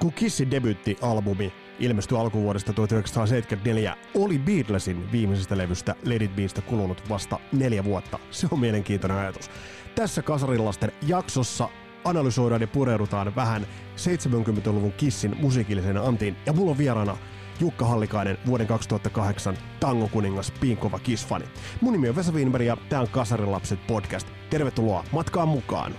Kun Kissin debyyttialbumi ilmestyi alkuvuodesta 1974, oli Beatlesin viimeisestä levystä Let It kulunut vasta neljä vuotta. Se on mielenkiintoinen ajatus. Tässä Kasarilasten jaksossa analysoidaan ja pureudutaan vähän 70-luvun Kissin musiikilliseen antiin. Ja mulla on vieraana Jukka Hallikainen, vuoden 2008 tangokuningas Piinkova Kiss-fani. Mun nimi on Vesa Wienberg ja tää on Kasarilapset podcast. Tervetuloa matkaan mukaan!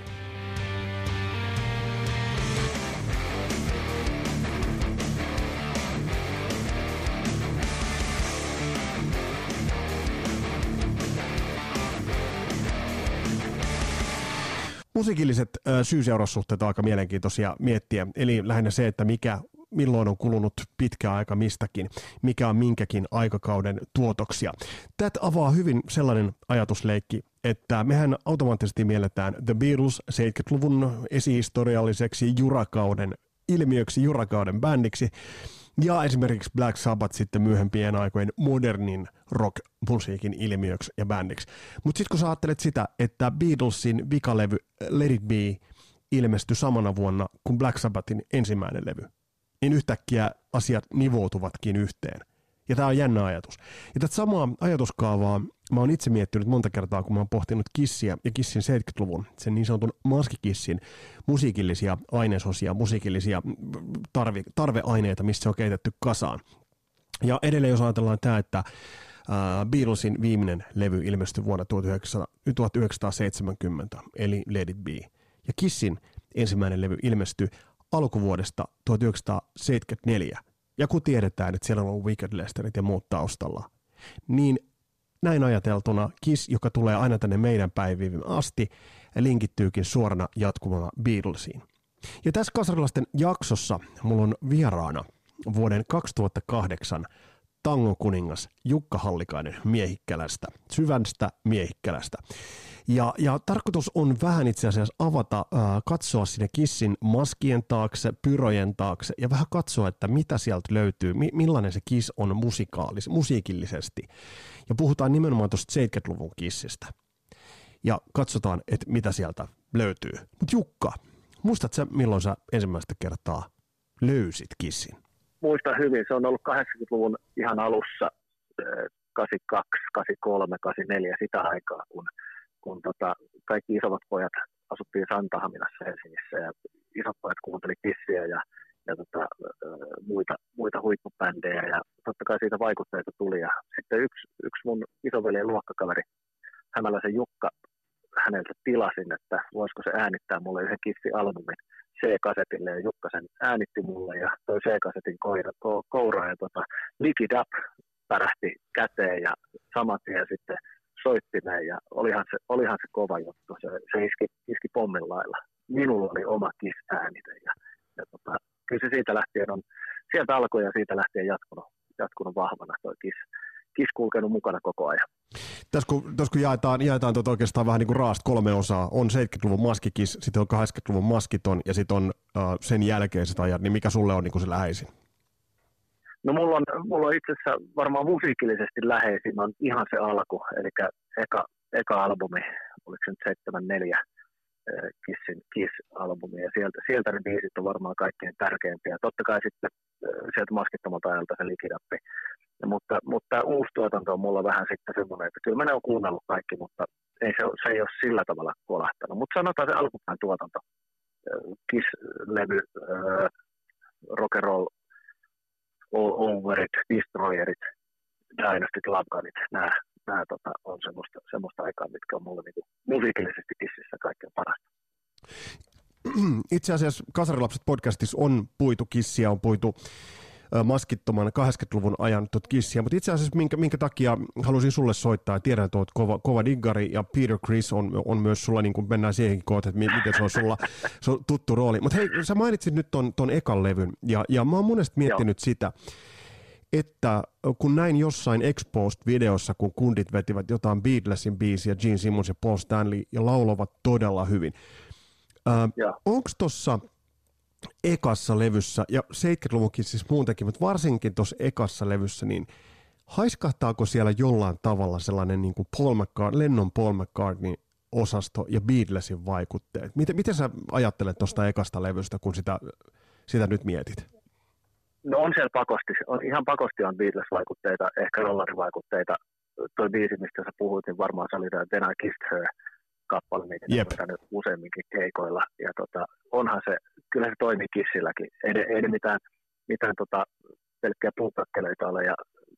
Musiikilliset syy-seuraussuhteet on aika mielenkiintoisia miettiä. Eli lähinnä se, että mikä, milloin on kulunut pitkä aika mistäkin, mikä on minkäkin aikakauden tuotoksia. Tätä avaa hyvin sellainen ajatusleikki, että mehän automaattisesti mielletään The Beatles 70-luvun esihistorialliseksi jurakauden ilmiöksi, jurakauden bändiksi, esimerkiksi Black Sabbath sitten myöhempien aikojen modernin rock-musiikin ilmiöksi ja bändiksi. Mutta sitten kun sä ajattelet sitä, että Beatlesin vikalevy Let It Be ilmestyi samana vuonna kuin Black Sabbathin ensimmäinen levy, niin yhtäkkiä asiat nivoutuvatkin yhteen. Ja tämä on jännä ajatus. Ja tätä samaa ajatuskaavaa mä oon itse miettinyt monta kertaa, kun mä oon pohtinut Kissiä ja Kissin 70-luvun, sen niin sanotun maskikissin musiikillisia ainesosia, musiikillisia tarvi, tarveaineita, mistä se on keitetty kasaan. Ja edelleen jos ajatellaan tämä, että Uh, Beatlesin viimeinen levy ilmestyi vuonna 1970, eli Let It Be. Ja Kissin ensimmäinen levy ilmestyi alkuvuodesta 1974. Ja kun tiedetään, että siellä on ollut Wicked Lesterit ja muut taustalla, niin näin ajateltuna Kiss, joka tulee aina tänne meidän päiviin asti, linkittyykin suorana jatkumana Beatlesiin. Ja tässä Kasarilasten jaksossa mulla on vieraana vuoden 2008 tangokuningas Jukka Hallikainen Miehikkälästä, syvänstä Miehikkälästä. Ja, ja tarkoitus on vähän itse asiassa avata, äh, katsoa sinne Kissin maskien taakse, pyrojen taakse ja vähän katsoa, että mitä sieltä löytyy, mi- millainen se Kiss on musikaalis, musiikillisesti. Ja puhutaan nimenomaan tuosta 70-luvun Kissistä. Ja katsotaan, että mitä sieltä löytyy. Mutta Jukka, muistatko sä, milloin sä ensimmäistä kertaa löysit Kissin? Muistan hyvin, se on ollut 80-luvun ihan alussa, 82, 83, 84, sitä aikaa, kun – kun tota, kaikki isommat pojat asuttiin Santahaminassa Helsingissä ja isot pojat kuunteli Kissiä ja, ja tota, muita, muita huippupändejä ja totta kai siitä vaikutteita tuli. Ja sitten yksi, yksi mun isoveljen luokkakaveri, Hämäläisen Jukka, häneltä tilasin, että voisiko se äänittää mulle yhden Kissi-albumin C-kasetille ja Jukka sen äänitti mulle ja toi C-kasetin koira, ko, koura ja tota, Lick It Up pärähti käteen ja saman tien sitten soittimeen ja olihan se, olihan se kova juttu. Se, se iski, iski pommin lailla. Minulla oli oma kiss-äänite ja, ja tota, kyllä se siitä lähtien on, sieltä alkoi ja siitä lähtien jatkunut, jatkunut vahvana toi kiss, kiss kulkenut mukana koko ajan. Tässä kun, tässä kun jaetaan, jaetaan tuota oikeastaan vähän niin kuin raast kolme osaa, on 70-luvun maskikis, sitten on 80-luvun maskiton ja sitten on uh, sen jälkeiset ajat, niin mikä sulle on niin kuin se läheisin? No mulla on, mulla on itse asiassa varmaan musiikillisesti läheisin on ihan se alku, eli eka, eka albumi, oliko se nyt 74 Kissin Kiss-albumi, ja sieltä, sieltä ne biisit on varmaan kaikkein tärkeimpiä. Totta kai sitten sieltä maskittomalta ajalta se likidappi. Mutta, mutta tämä uusi tuotanto on mulla vähän sitten semmoinen, että kyllä mä ne on kuunnellut kaikki, mutta ei se, se ei ole sillä tavalla kolahtanut. Mutta sanotaan se alkupäin tuotanto. Kiss-levy, rock and roll Overit, Destroyerit, Dynasty Love nämä, nämä tota, on semmoista, semmoista aikaa, mitkä on mulle niinku musiikillisesti kississä kaikkein parasta. Itse asiassa Kasarilapset podcastissa on puitu kissiä, on puitu maskittoman 80-luvun ajan tuot kissiä, mutta itse asiassa minkä, minkä takia halusin sulle soittaa, tiedän, että olet kova, kova diggari ja Peter Chris on, on myös sulla, niin kuin mennään siihenkin kohtaan, että miten se on sulla se on tuttu rooli. Mutta hei, sä mainitsit nyt ton, ton ekan levyn ja, ja mä oon monesti miettinyt Joo. sitä, että kun näin jossain Exposed-videossa, kun kundit vetivät jotain Beatlesin biisiä, Gene Simmons ja Paul Stanley, ja laulovat todella hyvin. Äh, Onko tuossa ekassa levyssä, ja 70-luvunkin siis muutenkin, mutta varsinkin tuossa ekassa levyssä, niin haiskahtaako siellä jollain tavalla sellainen niin kuin Paul McCart- Lennon Paul McCartney osasto ja Beatlesin vaikutteet? Miten, miten sä ajattelet tuosta ekasta levystä, kun sitä sitä nyt mietit? No on siellä pakosti, on, ihan pakosti on Beatles-vaikutteita, ehkä rollarivaikutteita. Toi biisi, mistä sä puhuit, niin varmaan se oli tämä Then I Kissed Her kappale, mikä yep. on useamminkin keikoilla. Ja tota, onhan se, kyllä se toimii kissilläkin. Ei, ei mitään, mitään tota, pelkkiä puupakkeleita ole ja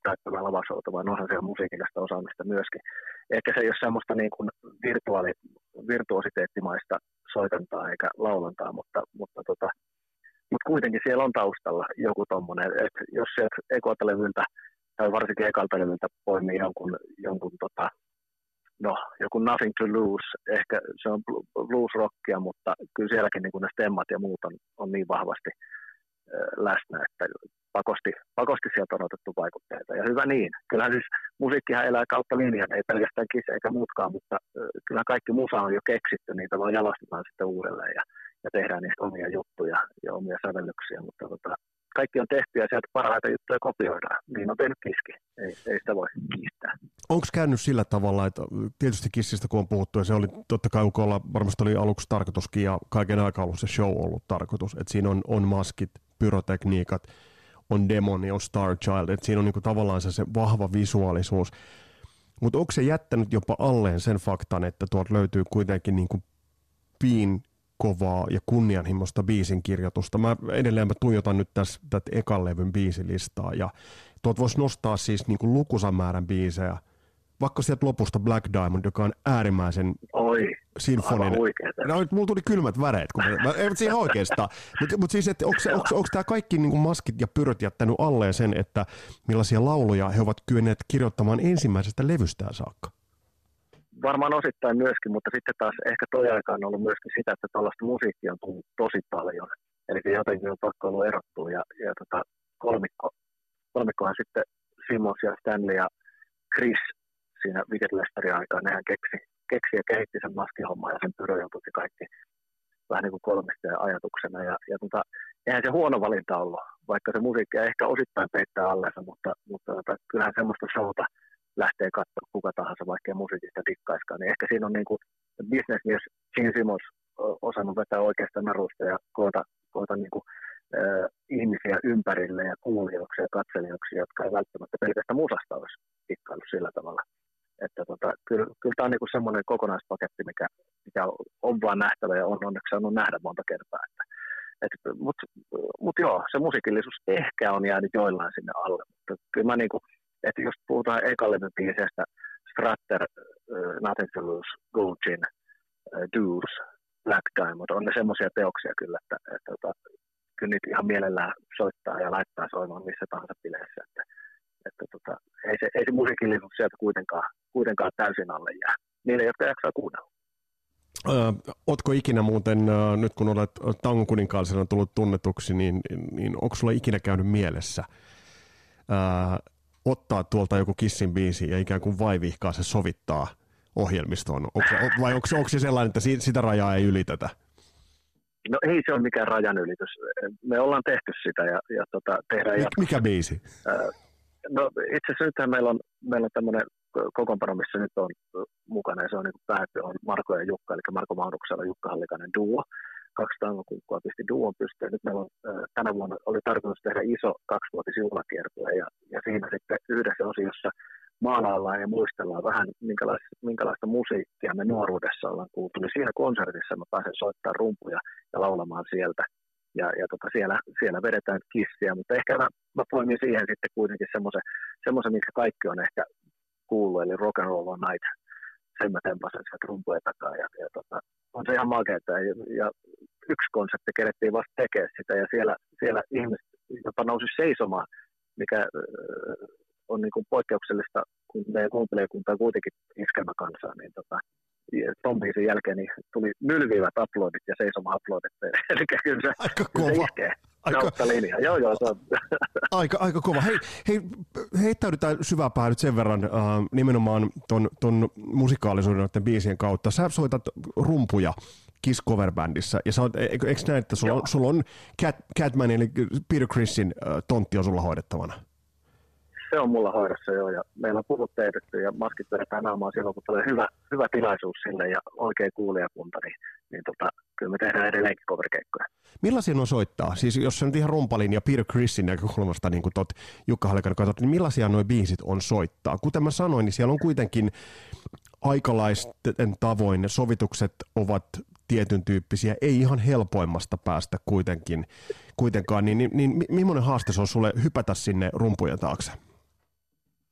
täyttävää lavasouta, vaan onhan siellä musiikillista osaamista myöskin. Ehkä se ei ole semmoista niin kuin virtuaali, virtuositeettimaista soitantaa eikä laulantaa, mutta, mutta, tota, mutta kuitenkin siellä on taustalla joku tommonen, että jos sieltä ekolta levyltä tai varsinkin ekalta levyltä poimii jonkun, jonkun tota, no, joku Nothing to Lose, ehkä se on blues rockia, mutta kyllä sielläkin niin ne stemmat ja muut on, on niin vahvasti läsnä, että pakosti, pakosti sieltä on otettu vaikutteita. Ja hyvä niin. Kyllähän siis musiikkihan elää kautta linjan, ei pelkästään kisa eikä muutkaan, mutta kyllä kaikki musa on jo keksitty, niitä vaan jalostetaan sitten uudelleen ja, ja tehdään niistä omia juttuja ja omia sävellyksiä. Mutta tota, kaikki on tehty ja sieltä parhaita juttuja kopioidaan. Niin on tehnyt Kiski, ei, ei sitä voi kiistää. Onko käynyt sillä tavalla, että tietysti Kissistä kun on puhuttu, ja se oli totta kai UKlla varmasti oli aluksi tarkoituskin, ja kaiken aikaa ollut se show ollut tarkoitus, että siinä on, on maskit, pyrotekniikat, on demoni, on Star Child, että siinä on niinku tavallaan se, se vahva visuaalisuus. Mutta onko se jättänyt jopa alleen sen faktan, että tuolta löytyy kuitenkin niinku piin kovaa ja kunnianhimoista biisin kirjoitusta. Mä edelleen mä tuijotan nyt tässä tätä ekan levyn biisilistaa ja tuot voisi nostaa siis niin kuin lukuisan määrän biisejä – vaikka sieltä lopusta Black Diamond, joka on äärimmäisen Oi, sinfoninen. No, mulla tuli kylmät väreet, kun mä, mä en siihen oikeastaan. Mutta mut siis, että onko tämä kaikki niin maskit ja pyröt jättänyt alleen sen, että millaisia lauluja he ovat kyenneet kirjoittamaan ensimmäisestä levystään saakka? Varmaan osittain myöskin, mutta sitten taas ehkä toi aika on ollut myöskin sitä, että tällaista musiikkia on tullut tosi paljon. Eli jotenkin on pakko ollut erottua ja, ja tota, kolmikko, kolmikkohan sitten Simons ja Stanley ja Chris siinä Wicked Lesterin aikaa nehän keksi, keksi ja kehitti sen maskihomman ja sen pyröjutut ja kaikki vähän niin kuin kolmisten ajatuksena. Ja, ja tota, eihän se huono valinta ollut, vaikka se musiikki ehkä osittain peittää allensa, mutta, mutta tota, kyllähän semmoista showta lähtee katsomaan kuka tahansa, vaikka ei musiikista dikkaiskaan. Niin ehkä siinä on niin kuin businessmies Gene Simmons osannut vetää oikeasta narusta ja koota, koota niin kuin, äh, ihmisiä ympärille ja kuulijoiksi ja katselijoiksi, jotka ei välttämättä pelkästään musasta olisi dikkailut sillä tavalla että tota, kyllä, kyllä tämä on niin semmoinen kokonaispaketti, mikä, mikä on vaan nähtävä ja on onneksi saanut nähdä monta kertaa. Että, et, Mutta mut joo, se musiikillisuus ehkä on jäänyt joillain sinne alle, mutta kyllä mä kuin, että jos puhutaan ekalevyn biisestä, Stratter, uh, Nothing to Lose, Gold Gin, uh, Doos, Black Diamond, on ne semmoisia teoksia kyllä, että, että, että tota, kyllä niitä ihan mielellään soittaa ja laittaa soimaan missä tahansa bileissä. Että, että tota, ei, se, ei se musiikillisuus sieltä kuitenkaan, kuitenkaan täysin alle jää. Niille, jotka jaksaa kuunnella. Oletko ikinä muuten, nyt kun olet tangon kuninkaalisena tullut tunnetuksi, niin, niin onko sulla ikinä käynyt mielessä ottaa tuolta joku Kissin biisi ja ikään kuin vaivihkaa se sovittaa ohjelmistoon? Onko, vai onko, onko se sellainen, että sitä rajaa ei ylitetä? No ei se ole mikään rajan ylitys. Me ollaan tehty sitä ja, ja tota, tehdään Mik, Mikä biisi? No itse asiassa nythän meillä on, meillä on tämmöinen kokoonpano, missä nyt on mukana ja se on niin pääty on Marko ja Jukka, eli Marko Maunuksella Jukka Hallikainen duo. Kaksi tangokukkua pisti duon pystyyn. Nyt meillä on, tänä vuonna oli tarkoitus tehdä iso kaksivuotisjuhlakiertue ja, ja siinä sitten yhdessä osiossa maalaillaan ja muistellaan vähän, minkälaista, minkälaista musiikkia me nuoruudessa ollaan kuultu. Niin siinä konsertissa mä pääsen soittamaan rumpuja ja laulamaan sieltä ja, ja tota siellä, siellä vedetään kissiä, mutta ehkä mä, mä poimin siihen sitten kuitenkin semmoisen, semmoisen, mikä kaikki on ehkä kuullut, eli rock and roll on night. Sen mä tempasin sieltä rumpujen takaa ja, ja tota, on se ihan makeeta. Ja, ja yksi konsepti kerettiin vasta tekemään sitä ja siellä, siellä ihmiset jopa nousi seisomaan, mikä on niin kuin poikkeuksellista, kun meidän kuuntelijakunta on kuitenkin iskelmäkansaa, niin tota, ton biisin jälkeen niin tuli nylvivät uploadit ja seisoma uploadit. Eli kyllä se, Aika kova. se iskee. Aika, linja. Joo, joo, se on. aika, aika kova. Hei, hei, heittäydytään syväpää nyt sen verran äh, nimenomaan ton, ton musikaalisuuden noiden biisien kautta. Sä soitat rumpuja Kiss Cover-bändissä, ja sä oot, eikö, eikö näin, että sulla, sulla on Cat, Catman eli Peter Chrisin äh, tontti on sulla hoidettavana? Se on mulla hoidossa jo ja meillä on puvut teetetty ja maskit vedetään naamaan silloin, kun tulee hyvä, hyvä tilaisuus sille ja oikein kuulijakunta, niin, niin tota, kyllä me tehdään edelleenkin coverkeikkoja. Millaisia on soittaa? Siis jos se nyt ihan rumpalin ja Peter Chrisin näkökulmasta, niin kuin tot Jukka Halikainen katsot, niin millaisia nuo biisit on soittaa? Kuten mä sanoin, niin siellä on kuitenkin aikalaisten tavoin ne sovitukset ovat tietyn tyyppisiä, ei ihan helpoimmasta päästä kuitenkin, kuitenkaan, niin, niin, niin millainen haaste se on sulle hypätä sinne rumpujen taakse?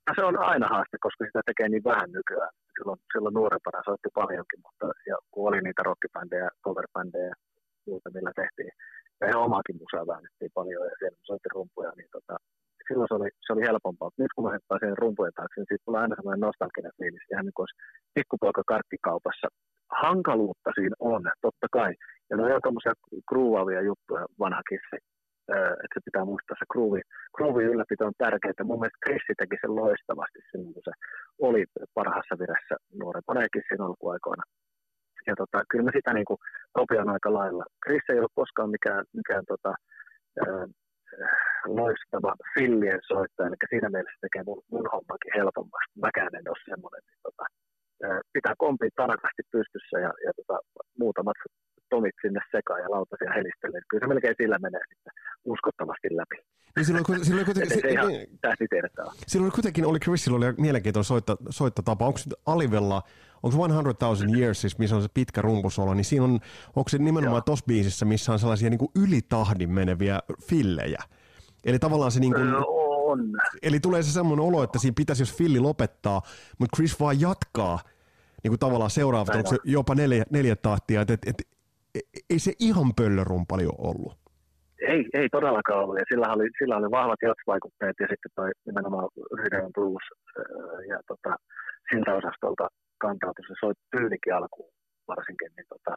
No se on aina haaste, koska sitä tekee niin vähän nykyään. Silloin, silloin nuorempana soitti paljonkin, mutta ja kun oli niitä rockibändejä, coverbändejä muuta, millä tehtiin, ja ihan omaakin musaa väännettiin paljon ja siellä soitti rumpuja, niin tota, silloin se oli, se oli helpompaa. Nyt kun mä hyppään sen rumpujen taakse, niin siitä tulee aina sellainen nostalginen fiilis, ihan niin kuin olisi pikkupoika karkkikaupassa. Hankaluutta siinä on, totta kai. Ja ne on tämmöisiä kruuvaavia juttuja vanha kissi, että se pitää muistaa se groovi, groovi ylläpito on tärkeää. Mun mielestä Krissi teki sen loistavasti silloin, kun se oli parhaassa viressä nuorempana ja Kissin alkuaikoina. Ja tota, kyllä mä sitä niin kuin kopioin aika lailla. Chris ei ole koskaan mikään, mikään tota, ää, loistava fillien soittaja, eli siinä mielessä tekee mun, mun hommakin helpommasti. Mäkään en ole semmoinen, niin tota, pitää kompi tanakasti pystyssä ja, ja tota, muutamat tomit sinne sekaan ja lautasia helistelee. Kyllä se melkein sillä menee sitten uskottavasti läpi. Niin silloin, kun, silloin kuitenkin, se, ihan niin, silloin kuitenkin oli Chrisillä oli mielenkiintoinen soitto, soittotapa. Onko Alivella, onko 100,000 Years, siis missä on se pitkä rumpusolo, niin siinä on, onko se nimenomaan tuossa biisissä, missä on sellaisia niin kuin ylitahdin meneviä fillejä? Eli tavallaan se niin kuin, on. Eli tulee se semmoinen olo, että siinä pitäisi, jos Filli lopettaa, mutta Chris vaan jatkaa niin kuin tavallaan seuraavat, onko se jopa neljä, neljä tahtia, että et, et, ei se ihan pöllörumpali ole ollut. Ei, ei todellakaan ollut. Ja sillä oli, sillä oli vahvat jatsvaikutteet ja sitten toi nimenomaan Rydön Blues ja tota, siltä osastolta kantautui se soit tyylikin alkuun varsinkin. Niin tota,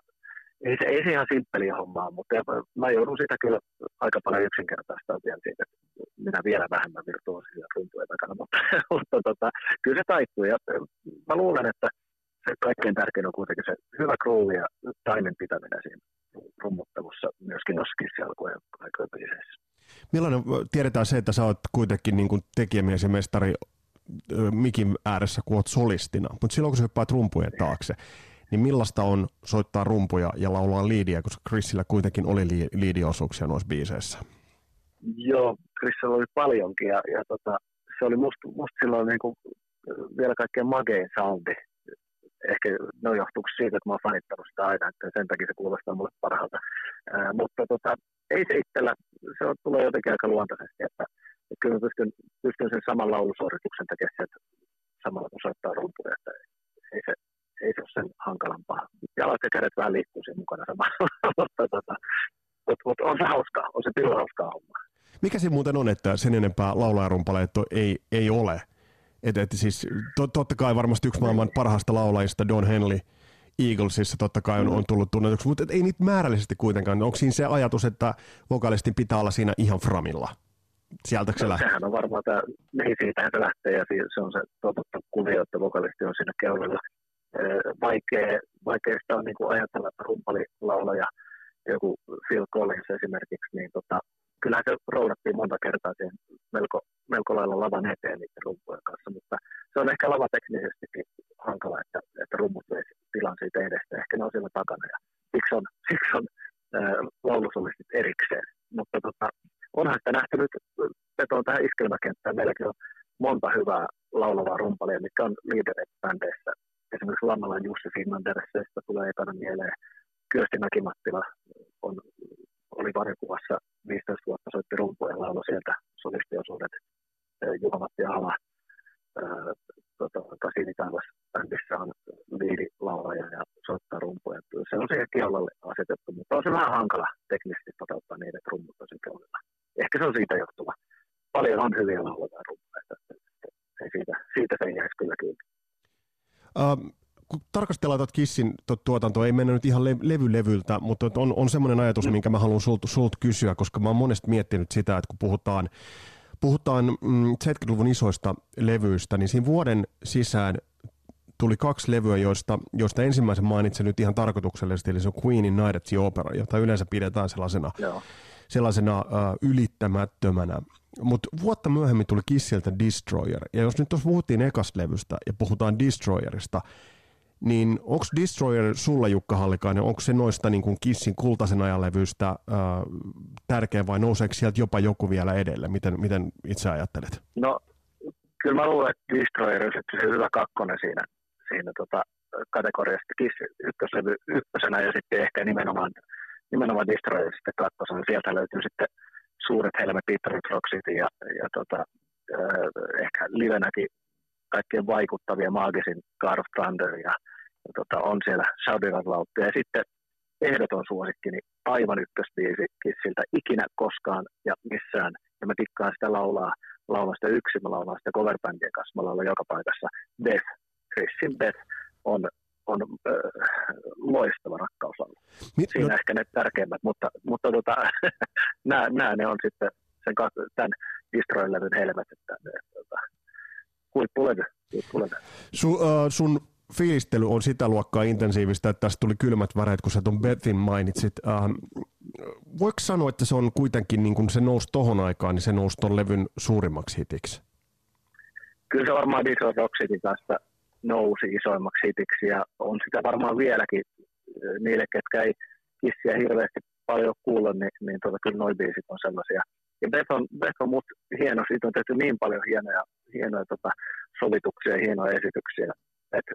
ei, se, ei se ihan simppeliä hommaa, mutta mä joudun sitä kyllä aika paljon yksinkertaistaa vielä siitä, että minä vielä vähemmän virtuosia runtuja takana, mutta, mutta tota, kyllä se taittuu. Ja mä luulen, että se kaikkein tärkein on kuitenkin se hyvä groove ja taimen pitäminen siinä rummuttelussa myöskin noissa kissialkujen aikojen biiseissä. Millainen, tiedetään se, että sä oot kuitenkin niin kuin tekijämies ja mestari mikin ääressä, kun oot solistina, mutta silloin kun sä hyppäät rumpujen taakse, niin millaista on soittaa rumpuja ja laulaa liidiä, koska Chrisillä kuitenkin oli li- liidiosuuksia noissa biiseissä? Joo, Chrisillä oli paljonkin ja, ja tota, se oli musta must silloin niin kuin vielä kaikkein magein soundi ehkä ne on johtuuko siitä, että mä oon fanittanut sitä aina, että sen takia se kuulostaa mulle parhaalta. Ää, mutta tota, ei se itsellä, se on, tulee jotenkin aika luontaisesti, että, että kyllä mä pystyn, pystyn sen saman laulusuorituksen tekemään sieltä samalla kun soittaa rumpuja, että ei se, ei se ole sen hankalampaa. Jalat ja kädet vähän liikkuu siinä mukana samalla, mutta tota, mut, on se hauskaa, on se pilun hauskaa hommaa. Mikä se muuten on, että sen enempää laulajarumpaleita ei, ei ole? Et, et siis, to, totta kai varmasti yksi maailman parhaista laulajista, Don Henley, Eaglesissa totta kai on, on tullut tunnetuksi, mutta ei niitä määrällisesti kuitenkaan. Onko siinä se ajatus, että vokalistin pitää olla siinä ihan framilla? Sieltä se lähtee? Sehän on varmaan tämä, niin siitähän se lähtee ja se on se totuttu kuvio, että vokalisti on siinä keulilla. Vaikea, vaikea sitä on niin kuin ajatella, että rumpalilaulaja, joku Phil Collins esimerkiksi, niin tota, kyllähän se roudattiin monta kertaa siihen melko, melko lailla lavan eteen niiden rumpujen kanssa, mutta se on ehkä lavateknisestikin hankala, että, että rummut tilan siitä edestä. Ehkä ne on siellä takana ja siksi on, siksi on äh, laulusolistit erikseen. Mutta tota, onhan sitä nähty nyt, vetoon tähän iskelmäkenttään, meilläkin on monta hyvää laulavaa rumpalia, mitkä on liiderit-bändeissä. Esimerkiksi Lammalan Jussi Finlandersista tulee ekana mieleen. Kyösti Mäkimattila on oli varikuvassa 15 vuotta soitti rumpuja laulo sieltä solistiosuudet. Juha-Matti Ahala tota, Kasini Taivas bändissä on liidilaulaja ja soittaa rumpuja. Se on siihen keulalle asetettu, mutta on se vähän hankala teknisesti toteuttaa niin, että rummut on keulalla. Ehkä se on siitä johtuva. Paljon on hyviä laulajia rumpuja, että, siitä, siitä se ei jäisi kyllä kiinni. Um, kun tuota Kissin tuotantoa, ei mennä nyt ihan le- levy levyltä, mutta on, on semmoinen ajatus, minkä mä haluan sulta sult kysyä, koska mä oon monesti miettinyt sitä, että kun puhutaan, puhutaan mm, 70-luvun isoista levyistä, niin siinä vuoden sisään tuli kaksi levyä, joista, joista ensimmäisen mainitsen nyt ihan tarkoituksellisesti, eli se on Queenin Night at the Opera, jota yleensä pidetään sellaisena, sellaisena uh, ylittämättömänä. Mutta vuotta myöhemmin tuli Kissiltä Destroyer, ja jos nyt tuossa puhuttiin ekasta levystä ja puhutaan Destroyerista, niin onko Destroyer sulla Jukka Hallikainen, onko se noista niin kuin Kissin kultaisen ajanlevystä äh, tärkeä vai nouseeko sieltä jopa joku vielä edelle? Miten, miten itse ajattelet? No kyllä mä luulen, että Destroyer on se hyvä kakkonen siinä, siinä tota, kategoriasta Kiss ykköslevy ykkösenä ja sitten ehkä nimenomaan, nimenomaan Destroyer sitten kakkosena. Sieltä löytyy sitten suuret helmet Peter Rocksit ja, ja tota, äh, ehkä livenäkin kaikkein vaikuttavia maagisin of Thunder ja tota, on siellä Saudirat Ja sitten ehdoton suosikki, niin aivan ykkösbiisi Kissiltä ikinä koskaan ja missään. Ja mä tikkaan sitä laulaa, laulaa sitä yksin, mä laulan sitä coverbandien kanssa, mä laulan joka paikassa. Death, Chrisin Death on, on äh, loistava rakkauslaulu. Mit, Siinä no... ehkä ne tärkeimmät, mutta, mutta tota, nämä, nämä ne on sitten sen, tämän Destroy-levyn helmet, että, että, että huippulevy. Su, uh, sun fiilistely on sitä luokkaa intensiivistä, että tästä tuli kylmät väreet, kun sä tuon Bethin mainitsit. Uh, voiko sanoa, että se on kuitenkin, niin kun se nousi tohon aikaan, niin se nousi tuon levyn suurimmaksi hitiksi? Kyllä se varmaan Diesel Rocksetin kanssa nousi isoimmaksi hitiksi ja on sitä varmaan vieläkin niille, ketkä ei kissiä hirveästi paljon kuulla, niin, niin tuota, kyllä noin biisit on sellaisia. Ja Beth on, Beth on mut hieno, siitä on tehty niin paljon hienoja, hienoja tota, sovituksia ja hienoja esityksiä. Et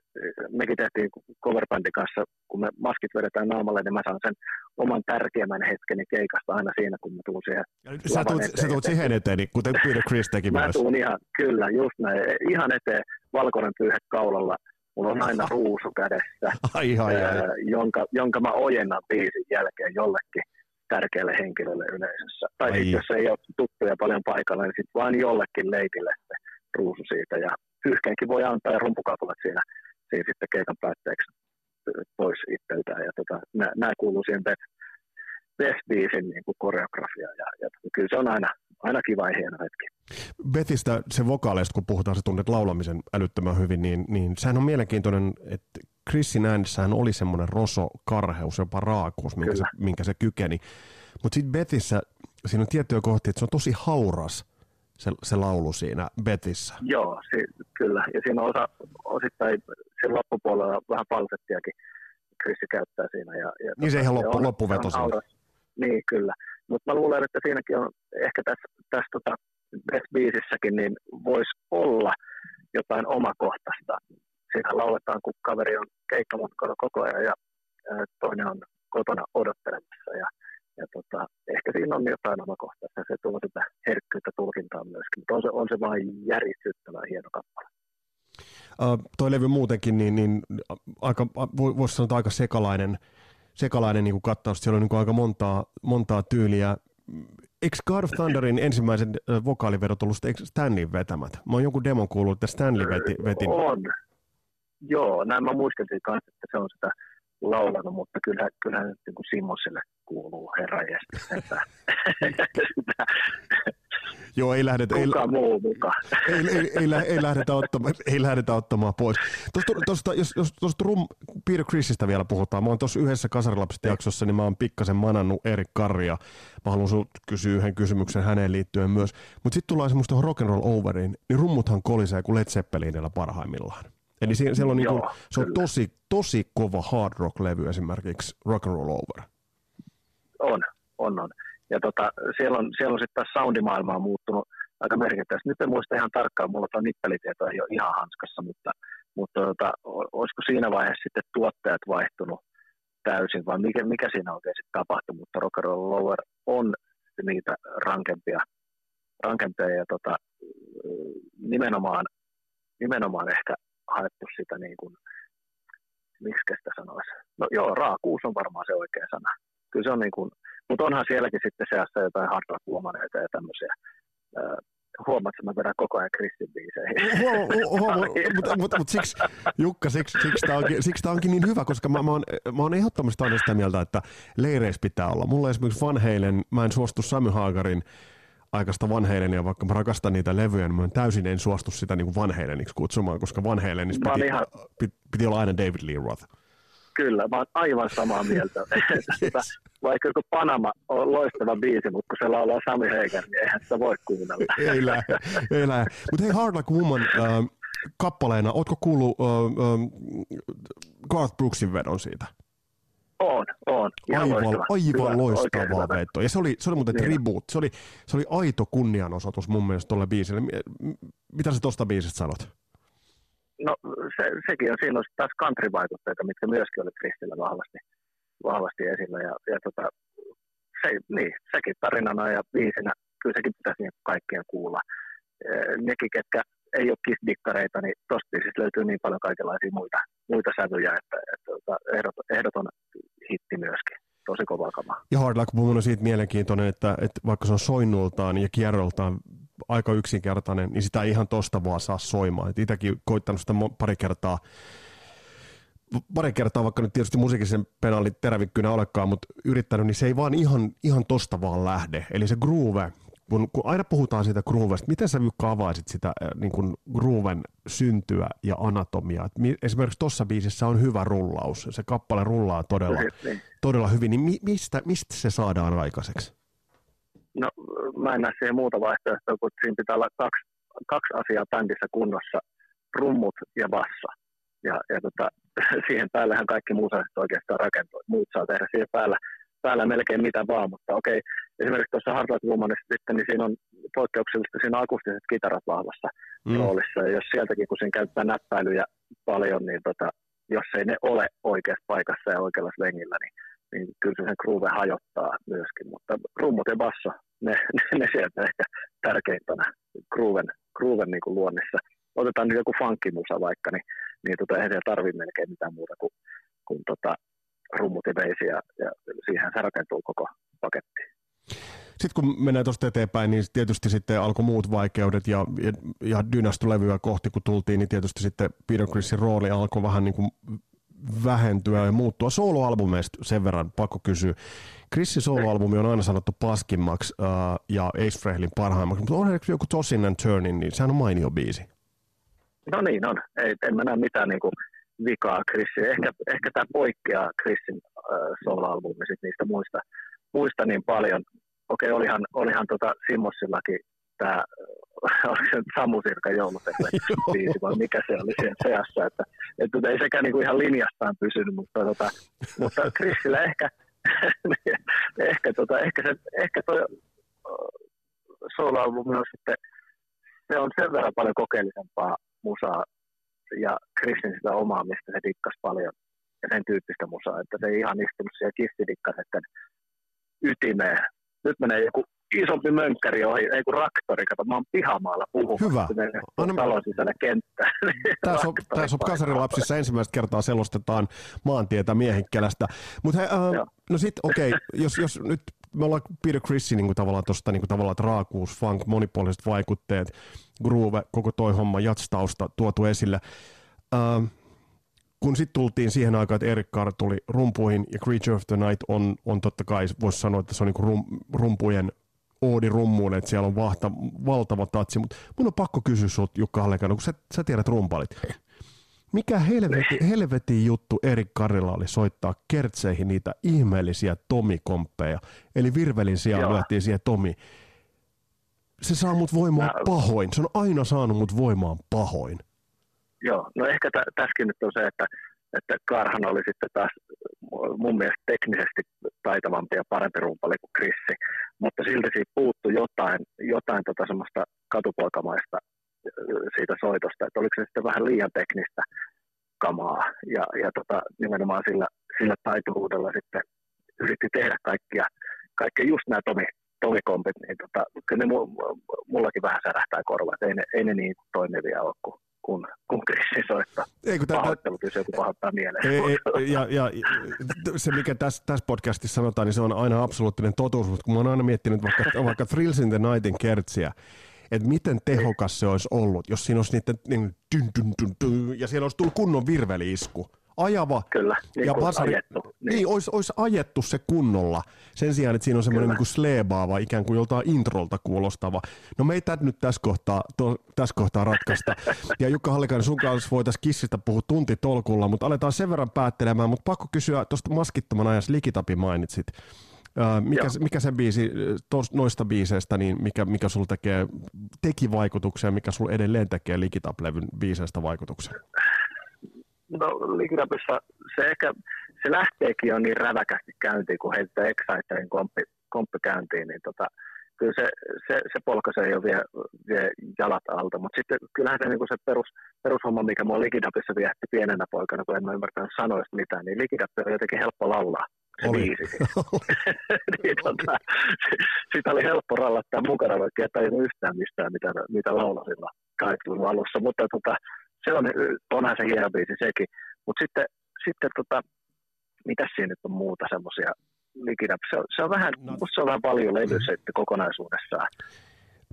mekin tehtiin coverbandin kanssa, kun me maskit vedetään naamalle, niin mä saan sen oman tärkeimmän hetkeni keikasta aina siinä, kun mä tuun siihen Sä tuut, eteen. sä tuut siihen eteen, niin kuten Peter Chris teki Mä myös. tuun ihan, kyllä, just näin, ihan eteen valkoinen pyyhe kaulalla. Mulla on aina ruusu kädessä, ai, ai, ai. Ää, jonka, jonka mä ojennan biisin jälkeen jollekin tärkeälle henkilölle yleisössä. Tai sitten jos ei ole tuttuja paljon paikalla, niin sitten vain jollekin leitille se ruusu siitä. Ja pyyhkeenkin voi antaa ja rumpukapulat siinä, siinä sitten keikan päätteeksi pois itseltään. Ja tota, nämä kuuluu siihen Beth, Beth Beesin niin kuin koreografia. Ja, ja kyllä se on aina, aina kiva ja hieno hetki. Betistä se vokaaleista, kun puhutaan, se tunnet laulamisen älyttömän hyvin, niin, niin sehän on mielenkiintoinen, että Chrisin äänessähän oli semmoinen roso-karheus, jopa raakuus, minkä se, minkä se kykeni. Mutta sitten Betissä, siinä on tiettyjä kohtia, että se on tosi hauras se, se laulu siinä Betissä. Joo, si, kyllä. Ja siinä on osa, osittain sen loppupuolella vähän falsettiakin Chrisi käyttää siinä. Ja, ja niin se ihan loppu, on, loppuveto Niin, kyllä. Mutta mä luulen, että siinäkin on ehkä tässä, tässä tota, Beth-biisissäkin niin voisi olla jotain omakohtaista. Siinä lauletaan, kun kaveri on keikkamatkalla koko ajan ja toinen on kotona odottelemassa. Ja, ja tota, ehkä siinä on jotain omakohtaista. Se tuo sitä herkkyyttä tulkintaan myöskin, mutta on se, on se vain järisyttävän hieno kappale. Uh, toi levy muutenkin, niin, niin aika, voisi sanoa aika sekalainen, sekalainen niin kuin kattaus. Siellä on niin kuin aika montaa, montaa tyyliä. Eikö God of Thunderin ensimmäisen vokaalivedot ollut Stanleyn vetämät? Mä oon jonkun demon kuullut, että Stanley veti. veti. On. Joo, näin mä muistelin kanssa, että se on sitä laulanut, mutta kyllä, kyllähän nyt niin kuin kuuluu herra että Joo, ei lähdetä, ei, muu. Ei, ei, ei, ei, lähdetä ottamaan, ei lähdetä ottamaan pois. Tuosta, tuosta, jos, jos tuosta Rum, Peter Chrisistä vielä puhutaan, mä oon tuossa yhdessä Kasarilapset jaksossa, niin mä oon pikkasen manannut Erik Karria. Mä haluan sinulta kysyä yhden kysymyksen häneen liittyen myös. Mutta sitten tullaan semmoista rock'n'roll overiin, niin rummuthan kolisee kuin Led Zeppelinillä parhaimmillaan. Eli siellä, siellä on niinku, Joo, se on tosi, tosi kova hard rock-levy esimerkiksi Rock and Roll Over. On, on, on. Ja tota, siellä on, siellä on sitten taas soundimaailma muuttunut aika merkittävästi. Nyt en muista ihan tarkkaan, mulla on nippelitieto ei ole ihan hanskassa, mutta, mutta tota, olisiko siinä vaiheessa sitten tuottajat vaihtunut täysin, vai mikä, mikä siinä oikein sitten tapahtui, mutta Rock and Roll Lower on niitä rankempia, rankempia ja tota, nimenomaan, nimenomaan ehkä haettu sitä niin kuin, miksi sitä sanoisi. No joo, raakuus on varmaan se oikea sana. Kyllä se on niin kuin, mutta onhan sielläkin sitten seassa jotain hard rock ja tämmöisiä. huomaat, että mä vedän koko ajan Kristin biiseihin. Mutta mut, mut siksi, Jukka, siksi, siksi tämä onkin, siksi onkin niin hyvä, koska mä, mä, oon, mä oon ehdottomasti aina sitä mieltä, että leireissä pitää olla. Mulla esimerkiksi Van Halen, mä en suostu Sammy Haagarin aikaista Van Halenia, vaikka mä rakastan niitä levyjä, niin mä täysin en suostu sitä niin Van Haleniksi kutsumaan, koska Van Halenissa piti, ihan... piti, piti, olla aina David Lee Roth. Kyllä, mä oon aivan samaa mieltä. yes. Vaikka joku Panama on loistava biisi, mutta kun se laulaa Sami Heiker, niin eihän sitä voi kuunnella. ei lähde, ei. Mutta hei, Hard Like Woman äh, kappaleena, ootko kuullut äh, äh, Garth Brooksin vedon siitä? On, on. Ihan aivan loistava. aivan Hyvä, loistavaa oikein veto. Ja se oli, se oli muuten Niin. tribute. Se oli, se oli aito kunnianosoitus mun mielestä tuolle biisille. Mitä sä tosta biisistä sanot? No se, sekin on, siinä on taas country-vaikutteita, mitkä myöskin oli Kristillä vahvasti, vahvasti esillä. Ja, ja tota, se, niin, sekin tarinana ja biisinä, kyllä sekin pitäisi niin kaikkien kuulla. Nekin, ketkä ei ole kiss-dikkareita, niin tosta biisistä löytyy niin paljon kaikenlaisia muita, muita sävyjä, että, että, että ehdoton, ehdoton hitti myöskin. Tosi kova kama. Ja Hard Luck Woman on siitä mielenkiintoinen, että, että vaikka se on soinnultaan ja kierroltaan aika yksinkertainen, niin sitä ei ihan tosta vaan saa soimaan. Et itäkin koittanut sitä pari kertaa, pari kertaa, vaikka nyt tietysti musiikisen penaali terävikkynä olekaan, mutta yrittänyt, niin se ei vaan ihan, ihan tosta vaan lähde. Eli se groove, kun, kun aina puhutaan siitä groovesta, miten sä Jukka avaisit sitä äh, niin kuin grooven syntyä ja anatomiaa? Et esimerkiksi tuossa biisissä on hyvä rullaus, se kappale rullaa todella, Niin. todella hyvin, niin mi- mistä, mistä se saadaan aikaiseksi? No, mä en näe siihen muuta vaihtoehtoa, kun siinä pitää olla kaksi, kaksi asiaa bändissä kunnossa, rummut ja bassa. Ja, ja tota, siihen päällähän kaikki muut oikeastaan rakentuu. Muut saa tehdä siihen päällä, päällä melkein mitä vaan, mutta okei, esimerkiksi tuossa Hard Rock Womanissa sitten, niin siinä on poikkeuksellisesti siinä on akustiset kitarat vahvassa mm. roolissa, ja jos sieltäkin, kun siinä käyttää näppäilyjä paljon, niin tota, jos ei ne ole oikeassa paikassa ja oikealla svengillä, niin, niin kyllä se sen groove hajottaa myöskin, mutta rummut ja basso, ne, ne, ne sieltä ehkä tärkeimpänä grooven, grooven niin kuin luonnissa. Otetaan nyt joku funkkimusa vaikka, niin, niin tota, eihän siellä tarvitse melkein mitään muuta kuin, kuin tota, rummut ja beisi, ja, ja siihen se rakentuu koko paketti. Sitten kun mennään tuosta eteenpäin, niin tietysti sitten alkoi muut vaikeudet ja, ja, ja dynastolevyä kohti kun tultiin, niin tietysti sitten Peter Chrisin rooli alkoi vähän niin kuin vähentyä ja muuttua soloalbumeista sen verran, pakko kysyä. Chrisin soloalbumi on aina sanottu paskimmaksi uh, ja Ace Frehlin parhaimmaksi, mutta on joku Tossin and Turnin, niin sehän on mainio biisi. No niin on. Ei, en mä näe mitään niin kuin vikaa Chrisin. Ehkä, ehkä tämä poikkeaa Chrisin äh, solo-albumi sit niistä muista, muista niin paljon. Okei, olihan, olihan tota Simmosillakin tämä, oliko se nyt Samu Sirkan joulutekle biisi vai mikä se oli siellä seassa, että, että ei sekään niinku ihan linjastaan pysynyt, mutta, tota, mutta Chrisillä ehkä, ehkä, tota, ehkä, se, ehkä toi solo-albumi on sitten, se on sen verran paljon kokeellisempaa musaa ja Kristin sitä omaa, mistä se dikkas paljon ja sen tyyppistä musaa, että se ei ihan istunut siellä kistidikkasetten ytimeen. Nyt menee joku isompi mönkkäri ohi, ei kun raktori, kato, mä oon pihamaalla puhumassa. Hyvä. Anna... Talon sisällä kenttään. Tässä on, tässä on Kasarilapsissa ensimmäistä kertaa selostetaan maantietä miehikkelästä. Mutta äh, no sitten okei, okay, jos, jos nyt me ollaan Peter Chrisin niin tavallaan tuosta niin tavallaan raakuus, funk, monipuoliset vaikutteet, groove, koko toi homma, jatstausta tuotu esille. Äh, kun sitten tultiin siihen aikaan, että Erik Carr tuli rumpuihin ja Creature of the Night on, on totta kai, voisi sanoa, että se on niin rum, rumpujen oodi rummuun, että siellä on vahta, valtava tatsi, mutta mun on pakko kysyä sinulta Jukka Hallekano, kun sä, sä tiedät rumpalit. Mikä helveti, helvetin juttu Erik Karilla oli soittaa kertseihin niitä ihmeellisiä Tomi-komppeja, eli virvelin sijaan lyötiin siihen Tomi. Se saa mut voimaan Mä... pahoin, se on aina saanut mut voimaan pahoin. Joo, no ehkä tä, tässäkin nyt on se, että, että Karhan oli sitten taas mun mielestä teknisesti taitavampi ja parempi rumpali kuin Krissi, mutta silti siitä puuttui jotain, jotain tota semmoista katupoikamaista siitä soitosta, että oliko se sitten vähän liian teknistä kamaa? Ja, ja tota, nimenomaan sillä, sillä taituvuudella sitten yritti tehdä kaikkia, kaikkia just nämä Tomi, Tomi-kompit, niin tota, kyllä ne mullakin vähän särähtää korva, että ei ne, ei ne niin toimivia ole kuin kun, kun soittaa. Ei, kun tämä, Pahoittelut, jos joku pahoittaa mieleen. Ei, ei, ja, ja, se, mikä tässä, tässä podcastissa sanotaan, niin se on aina absoluuttinen totuus, mutta kun mä oon aina miettinyt vaikka, vaikka Thrills in the Nightin kertsiä, että miten tehokas se olisi ollut, jos siinä olisi niiden niin, dyn, dyn, dyn, dyn, ja siellä olisi tullut kunnon virveliisku. Ajava Kyllä, niin ja basari. Niin, niin olisi, olisi ajettu se kunnolla sen sijaan, että siinä on semmoinen niin sleebaava, ikään kuin joltain introlta kuulostava. No me ei tätä nyt tässä kohtaa, to, tässä kohtaa ratkaista. Ja Jukka Hallikainen, sun kanssa voitaisiin kissistä puhua tunti tolkulla, mutta aletaan sen verran päättelemään, mutta pakko kysyä, tuosta maskittoman ajas Likitapi mainitsit. Mikä, mikä se biisi tos, noista biiseistä, niin mikä, mikä sulla tekee, teki vaikutuksen ja mikä sulla edelleen tekee Likitap-levyn biiseistä vaikutuksen? No Ligrapissa se ehkä, se lähteekin jo niin räväkästi käyntiin, kun heittää Exciterin komppi, komppi käyntiin, niin tota, kyllä se, se, se polkaisee jo vie, vie jalat alta, mutta sitten kyllähän se, niin se perus, perushomma, mikä mua Ligidapissa viehätti pienenä poikana, kun en mä ymmärtänyt sanoista mitään, niin Ligidappi on jotenkin helppo laulaa se oli. biisi. niin, tota, sitä oli helppo rallattaa mukana, vaikka ei tajunnut yhtään mistään, mitä, mitä laulasilla kaikki alussa, mutta tota, se on, onhan se hieno biisi sekin. Mutta sitten, sitten tota, mitä siinä nyt on muuta semmoisia likinä. Se, se, on vähän, no. se on vähän paljon levy mm. sitten kokonaisuudessaan.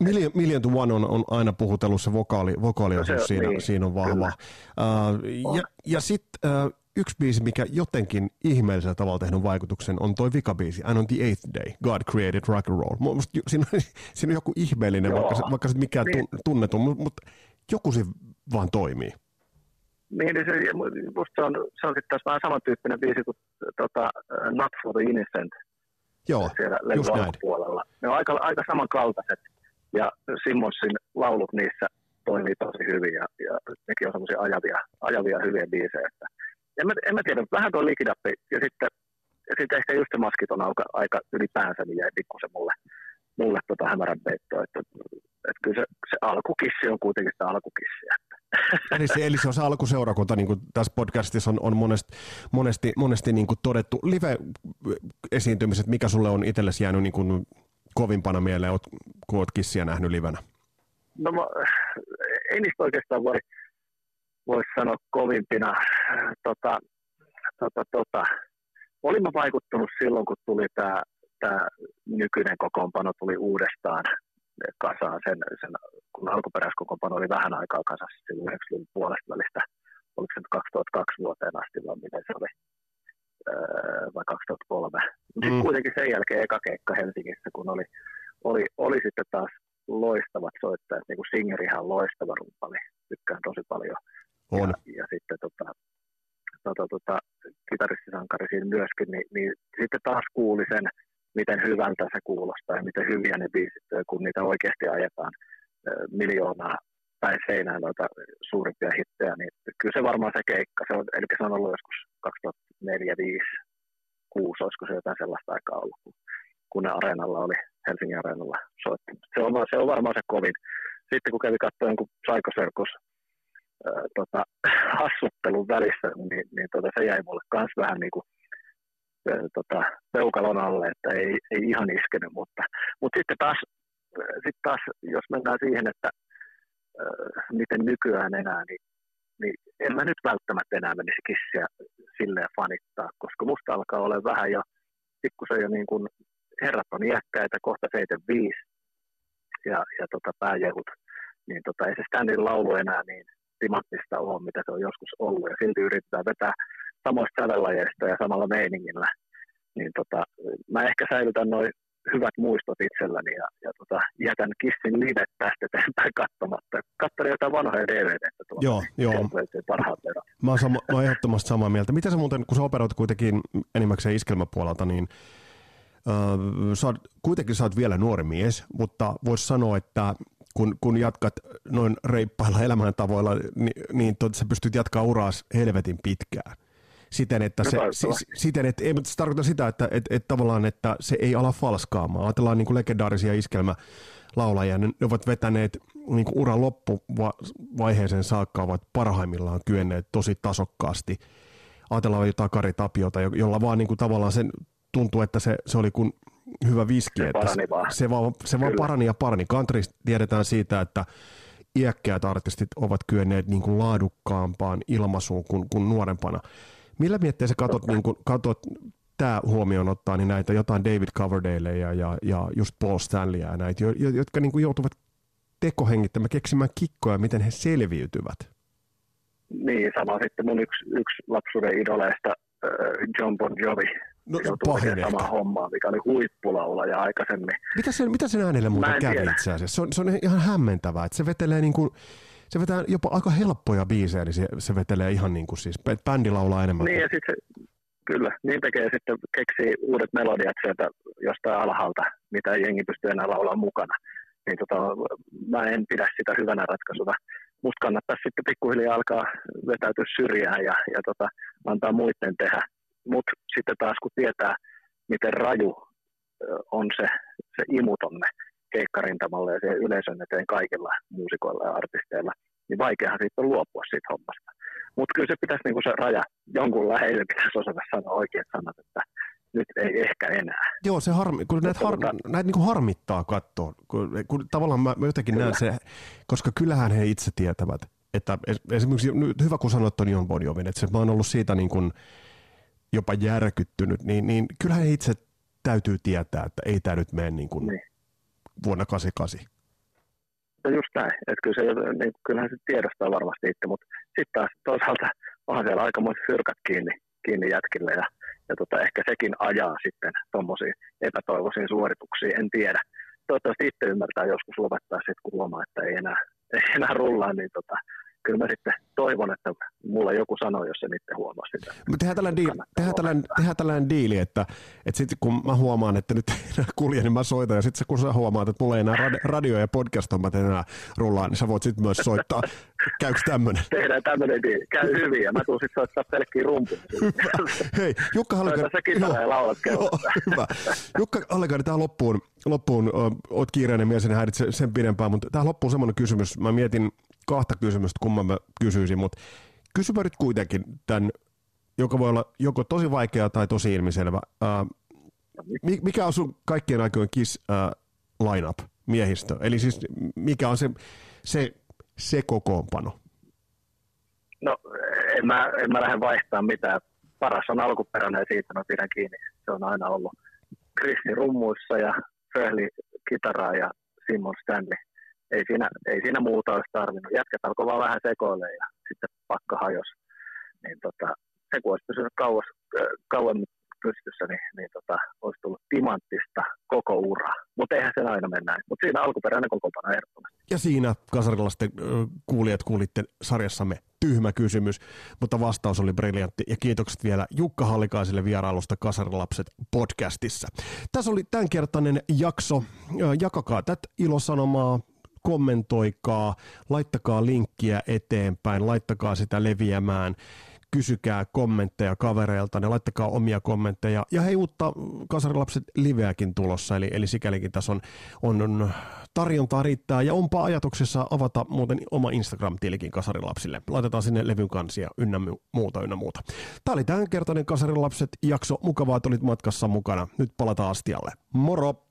Million, Million to One on, on aina puhutellut se vokaali, vokaaliosuus, no siinä, niin, siinä on vahva. Uh, ja ja sitten uh, yksi biisi, mikä jotenkin ihmeellisellä tavalla tehnyt vaikutuksen, on toi vikabiisi, And on the Eighth Day, God Created Rock and Roll. Musta, siinä, on, siinä on joku ihmeellinen, Joo. vaikka, vaikka se mikään niin. tunnetun, mutta, mutta joku se vaan toimii. Niin, niin se, musta se on, se on sitten taas vähän samantyyppinen biisi kuin tota, Not for the Innocent Joo, siellä levyn puolella. Ne on aika, aika samankaltaiset ja Simmonsin laulut niissä toimii tosi hyvin ja, ja nekin on semmoisia ajavia, ajavia hyviä biisejä. Että en, mä, en mä tiedä, vähän tuo liikidappi ja sitten, ja sitten ehkä just se maskit on aika, aika ylipäänsä, niin jäi pikkusen mulle, mulle tota hämärän peittoa. Että, että kyllä se, se alkukissi on kuitenkin sitä alkukissiä. Eli se, eli se on se alkuseurakunta, niin kuin tässä podcastissa on, on monesti, monesti, monesti niin kuin todettu. Live-esiintymiset, mikä sulle on itsellesi jäänyt niin kuin kovimpana mieleen, kun olet kissiä nähnyt livenä? No mä, ei niistä oikeastaan voi, voi sanoa kovimpina. Tota, tota, tota. Olin mä vaikuttunut silloin, kun tuli tämä tää nykyinen kokoonpano tuli uudestaan kasaan sen, sen kun alkuperäiskokoonpano oli vähän aikaa kasassa silloin 90-luvun puolesta välistä, oliko se nyt 2002 vuoteen asti vai miten se oli, öö, vai 2003. Mm. Sitten kuitenkin sen jälkeen eka keikka Helsingissä, kun oli, oli, oli sitten taas loistavat soittajat, niin kuin Singer ihan loistava rumpali, tykkään tosi paljon. On. Ja, ja sitten tota, tota, tota, kitaristisankari siinä myöskin, niin, niin sitten taas kuuli sen, miten hyvältä se kuulostaa ja miten hyviä ne biisit, kun niitä oikeasti ajetaan miljoonaa päin seinään noita suurimpia hittejä, niin kyllä se varmaan se keikka, se on, eli se on ollut joskus 2004 5 6 olisiko se jotain sellaista aikaa ollut, kun, kun ne areenalla oli, Helsingin areenalla soittanut. Se on, se on varmaan se kovin. Sitten kun kävi katsoa jonkun Psycho Circus äh, tota, hassuttelun välissä, niin, niin tota, se jäi mulle myös vähän niin kuin tota, peukalon alle, että ei, ei ihan iskenyt, mutta, mutta sitten taas, sitten taas, jos mennään siihen, että äh, miten nykyään enää, niin, niin en mä nyt välttämättä enää menisi kissiä silleen fanittaa, koska musta alkaa olla vähän jo, pikkusen jo niin kuin herrat on iäkkäitä, kohta 75 ja, ja tota, pääjehut, niin tota, ei se Standin laulu enää niin timanttista ole, mitä se on joskus ollut, ja silti yritetään vetää samoista sävellajeista ja samalla meiningillä, niin tota, mä ehkä säilytän noin hyvät muistot itselläni ja, ja tota, jätän Kissin live tästä eteenpäin katsomatta. Katselin jotain vanhoja DVDtä tuolla. Joo, joo. Parhaat verran. Mä oon, sama, mä oon ehdottomasti samaa mieltä. Mitä sä muuten, kun sä operoit kuitenkin enimmäkseen iskelmäpuolelta, niin äh, sä oot, kuitenkin sä oot vielä nuori mies, mutta vois sanoa, että kun, kun jatkat noin reippailla elämäntavoilla, niin, niin tot, sä pystyt jatkaa uraas helvetin pitkään siten, että se, siten, että, ei, mutta se tarkoittaa sitä, että että että tavallaan, että se ei ala falskaamaan. Ajatellaan niin kuin legendaarisia iskelmälaulajia, ne ovat vetäneet niin kuin uran loppuvaiheeseen saakka, ovat parhaimmillaan kyenneet tosi tasokkaasti. Ajatellaan jotain Kari Tapiota, jolla vaan niin kuin tavallaan sen tuntuu, että se, se oli kuin hyvä viski. Se, että se, se, vaan, se vaan parani ja parani. Country tiedetään siitä, että iäkkäät artistit ovat kyenneet niin kuin laadukkaampaan ilmaisuun kuin, kuin nuorempana. Millä mietteessä katot, niin kun, katot tämä huomioon ottaa, niin näitä jotain David Coverdale ja, ja, ja just Paul Stanleyä ja näitä, jotka niin joutuvat tekohengittämään, keksimään kikkoja, miten he selviytyvät? Niin, sama sitten mun yksi, yksi lapsuuden idoleista, John Bon Jovi, No, pahin sama homma, mikä oli huippulaulaja aikaisemmin. Mitä sen, mitä sen äänelle muuten kävi itse asiassa? Se on, se on ihan hämmentävää, että se vetelee niin kuin, se vetää jopa aika helppoja biisejä, eli se, se vetelee ihan niin kuin siis, bändi laulaa enemmän. Niin ja sitten kyllä, niin tekee sitten, keksii uudet melodiat sieltä jostain alhaalta, mitä jengi pysty enää laulaa mukana. Niin tota, mä en pidä sitä hyvänä ratkaisuna. musta kannattaisi sitten pikkuhiljaa alkaa vetäytyä syrjään ja, ja tota, antaa muiden tehdä. Mutta sitten taas kun tietää, miten raju on se, se imu tonne keikkarintamalle ja siihen yleisön eteen kaikilla muusikoilla ja artisteilla, niin vaikeahan siitä on luopua siitä hommasta. Mutta kyllä se pitäisi niinku se raja jonkun lähellä pitäisi osata sanoa oikeat sanat, että nyt ei ehkä enää. Joo, se harmi, kun näitä, har, näitä niin harmittaa katsoa, kun, kun tavallaan mä, mä jotenkin näen se, koska kyllähän he itse tietävät, että esimerkiksi hyvä kun sanoit Toni Jon Bonjovin, että se, mä oon ollut siitä niin kuin jopa järkyttynyt, niin, niin kyllähän he itse täytyy tietää, että ei tämä nyt mene niin kuin niin. Vuonna 88. No just näin, että kyllä se, niin, kyllähän se tiedostaa varmasti itse, mutta sitten taas toisaalta onhan siellä aikamoiset fyrkat kiinni, kiinni jätkille ja ja tota, ehkä sekin ajaa sitten tuommoisiin epätoivoisiin suorituksiin, en tiedä. Toivottavasti itse ymmärtää joskus lopettaa sitten, kun huomaa, että ei enää, ei enää rullaa, niin tota, kyllä mä sitten toivon, että mulla joku sanoo, jos se itse huomaa sitä. Me tehdään tällainen, diili, tehdään, tällainen, tehdään tällainen diili, että, että sitten kun mä huomaan, että nyt ei enää kulje, niin mä soitan, ja sitten kun sä huomaat, että mulla ei enää radio- ja podcast-hommat enää rullaa, niin sä voit sitten myös soittaa. Käykö tämmöinen? Tehdään tämmöinen diili. Käy hyvin, ja mä tuun sitten soittaa pelkkiä rumpuja. Hei, Jukka Hallekari. Soita se kitara ja laulat joo, hyvä. Jukka Hallekari, tähän loppuun, loppuun oot kiireinen mies, en häiritse sen pidempään, mutta tähän loppuun semmoinen kysymys. Mä mietin kahta kysymystä, kumman mä kysyisin, mutta kysypä nyt kuitenkin tämän, joka voi olla joko tosi vaikea tai tosi ilmiselvä. Uh, mikä on sun kaikkien aikojen kiss uh, lineup, miehistö? Eli siis mikä on se, se, se kokoonpano? No en mä, en mä lähde vaihtaa mitään. Paras on alkuperäinen ja siitä mä pidän kiinni. Se on aina ollut Kristi rummuissa ja Föhli kitaraa ja Simon Stanley ei siinä, ei siinä muuta olisi tarvinnut. Jätkät alkoi vaan vähän sekoille ja sitten pakka hajosi. Niin tota, se kun olisi pysynyt kauas, kauemmin pystyssä, niin, niin tota, olisi tullut timanttista koko ura. Mutta eihän sen aina mennä. Mutta siinä alkuperäinen kokoonpano ehdottomasti. Ja siinä kasarilaisten kuulijat kuulitte sarjassamme tyhmä kysymys, mutta vastaus oli briljantti. Ja kiitokset vielä Jukka Hallikaiselle vierailusta Kasarilapset podcastissa. Tässä oli tämänkertainen jakso. Jakakaa tätä ilosanomaa kommentoikaa, laittakaa linkkiä eteenpäin, laittakaa sitä leviämään, kysykää kommentteja kavereilta, ne laittakaa omia kommentteja. Ja hei, uutta Kasarilapset liveäkin tulossa, eli, eli sikälikin tässä on, on, on tarjontaa riittää. Ja onpa ajatuksessa avata muuten oma Instagram-tilikin Kasarilapsille. Laitetaan sinne levyn kansia ynnä muuta, ynnä muuta. Tämä oli tämänkertainen Kasarilapset jakso. Mukavaa, että olit matkassa mukana. Nyt palataan astialle. Moro!